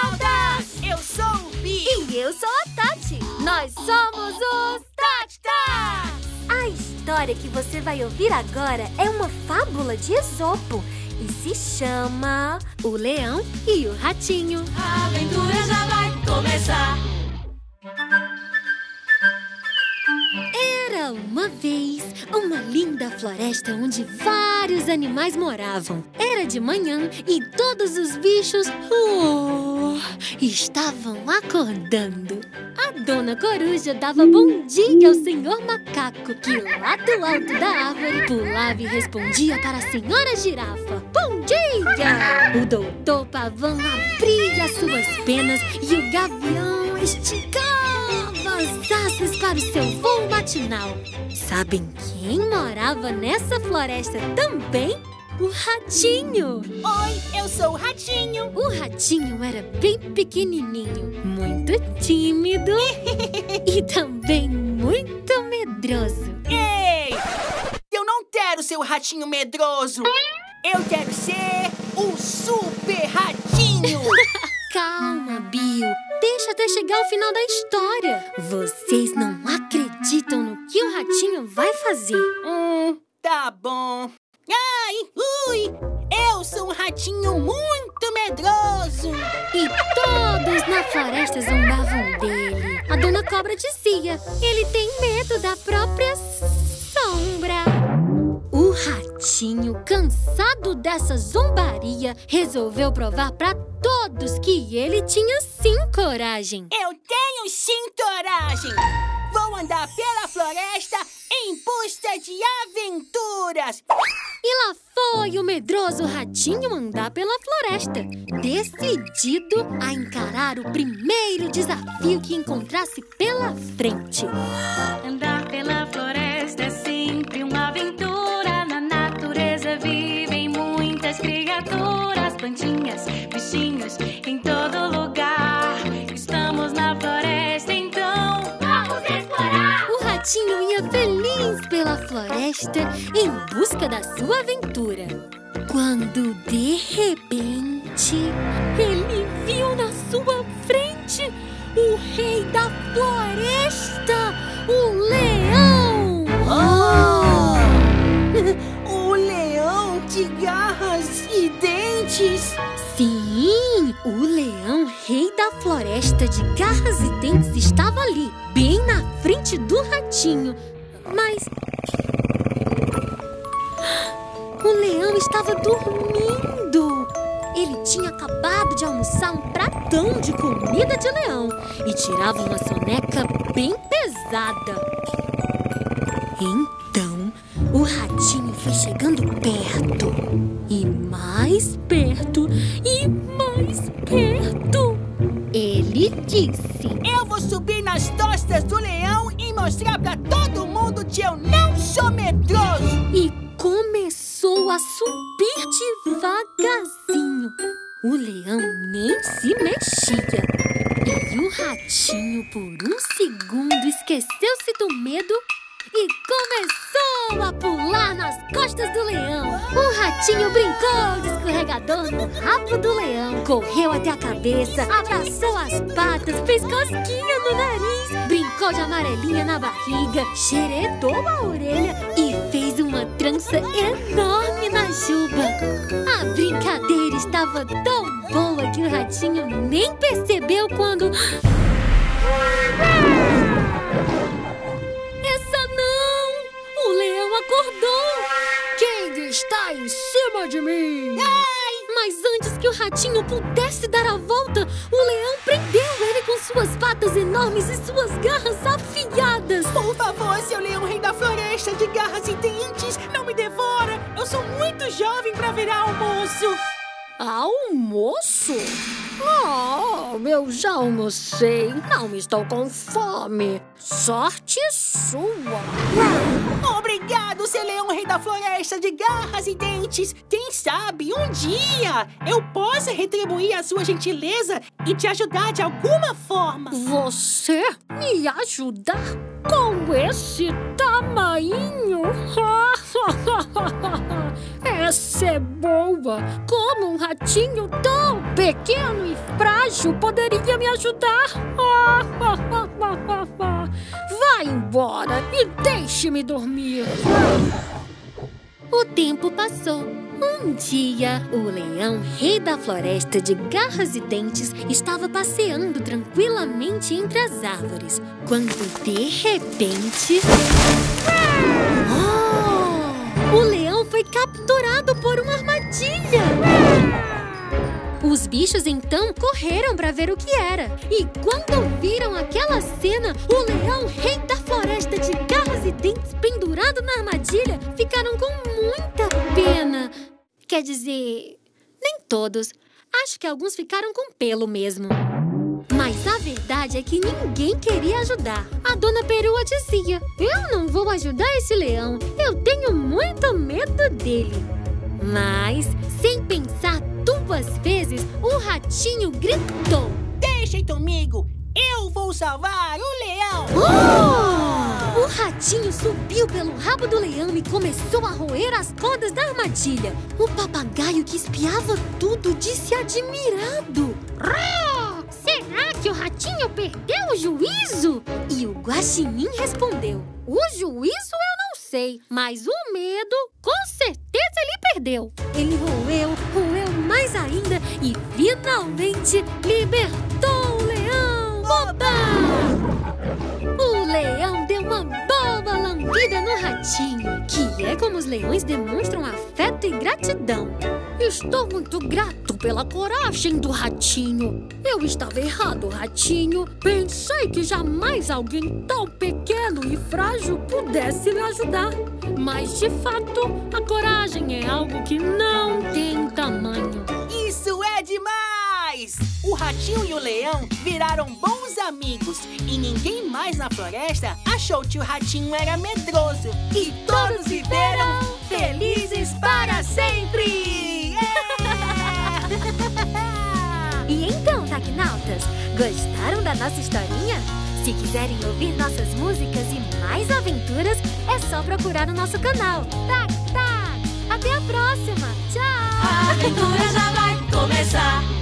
Fraldas! Eu sou o Bi! E eu sou a Tati! Nós somos os Tati A história que você vai ouvir agora é uma fábula de Esopo e se chama O Leão e o Ratinho. A aventura já vai começar! Era uma vez uma linda floresta onde vários animais moravam. Era de manhã e todos os bichos estavam acordando. A dona coruja dava bom dia ao senhor macaco, que lá do alto da árvore pulava e respondia para a senhora girafa: Bom dia! O doutor pavão abria suas penas e o gavião esticava as asas para o seu voo matinal. Sabem quem morava nessa floresta também? O ratinho! Oi, eu sou o Ratinho! O ratinho era bem pequenininho, muito tímido e também muito medroso. Ei! Eu não quero ser o ratinho medroso! Eu quero ser o Super Ratinho! Calma, Bill. Deixa até chegar ao final da história. Vocês não acreditam no que o ratinho vai fazer. hum, tá bom. Eu sou um ratinho muito medroso! E todos na floresta zombavam dele. A dona cobra dizia: ele tem medo da própria sombra. O ratinho, cansado dessa zombaria, resolveu provar pra todos que ele tinha sim coragem. Eu tenho sim coragem! Vou andar pela floresta em busca de aventuras! E lá foi o medroso ratinho andar pela floresta, decidido a encarar o primeiro desafio que encontrasse pela frente. Floresta em busca da sua aventura. Quando de repente ele viu na sua frente o rei da floresta, o leão! O leão de garras e dentes! Sim, o leão rei da floresta de garras e dentes estava ali, bem na frente do ratinho. Mas. Estava dormindo! Ele tinha acabado de almoçar um pratão de comida de leão e tirava uma soneca bem pesada. Então, o ratinho foi chegando perto, e mais perto, e mais perto. Ele disse: Eu vou subir nas costas do leão e mostrar pra todo mundo que eu não sou medroso! e começou a subir se mexia. E o ratinho, por um segundo, esqueceu-se do medo e começou a pular nas costas do leão. O ratinho brincou de escorregador no rabo do leão, correu até a cabeça, abraçou as patas, fez cosquinha no nariz, brincou de amarelinha na barriga, xeretou a orelha e fez trança enorme na juba. A brincadeira estava tão boa que o ratinho nem percebeu quando. Essa não! O leão acordou! Quem está em cima de mim? Antes que o ratinho pudesse dar a volta, o leão prendeu ele com suas patas enormes e suas garras afiadas. Por favor, seu leão rei da floresta de garras e dentes, não me devora! Eu sou muito jovem pra virar almoço! Almoço? Oh, eu já almocei. Não estou com fome. Sorte sua. Obrigado, leão rei da floresta de garras e dentes! Quem sabe um dia eu possa retribuir a sua gentileza e te ajudar de alguma forma! Você me ajudar com esse tamanho? Essa é boa! Como um ratinho tão pequeno e frágil poderia me ajudar? Vai embora e deixe-me dormir! O tempo passou. Um dia, o leão, rei da floresta de garras e dentes, estava passeando tranquilamente entre as árvores, quando de repente. Oh! O leão foi capturado por uma armadilha! Os bichos então correram para ver o que era. E quando viram aquela cena, o leão, rei da floresta de garras e dentes pendurado na armadilha, ficaram com muita pena. Quer dizer, nem todos. Acho que alguns ficaram com pelo mesmo. Mas a verdade é que ninguém queria ajudar. A dona Perua dizia: Eu não vou ajudar esse leão. Eu tenho muito medo dele. Mas, sem pensar duas vezes, o ratinho gritou: Deixem comigo! Eu vou salvar o leão! Oh! O ratinho subiu pelo rabo do leão e começou a roer as cordas da armadilha. O papagaio que espiava tudo disse admirado: Será que o ratinho perdeu o juízo? E o guaxinim respondeu: O juízo eu não sei, mas o medo, com certeza ele perdeu. Ele roeu, roeu mais ainda e finalmente libertou o leão. Oba! O leão deu uma boa lambida no ratinho, leões demonstram afeto e gratidão. Estou muito grato pela coragem do ratinho. Eu estava errado, ratinho. Pensei que jamais alguém tão pequeno e frágil pudesse me ajudar. Mas de fato, a coragem é algo que não tem tamanho. Isso é demais! O ratinho e o leão viraram bons amigos e ninguém mais na floresta achou que o ratinho era medroso. E todos viveram felizes para sempre! E então, Tacnautas, gostaram da nossa historinha? Se quiserem ouvir nossas músicas e mais aventuras, é só procurar no nosso canal. Tac, tac! Até a próxima! Tchau! A aventura já vai começar.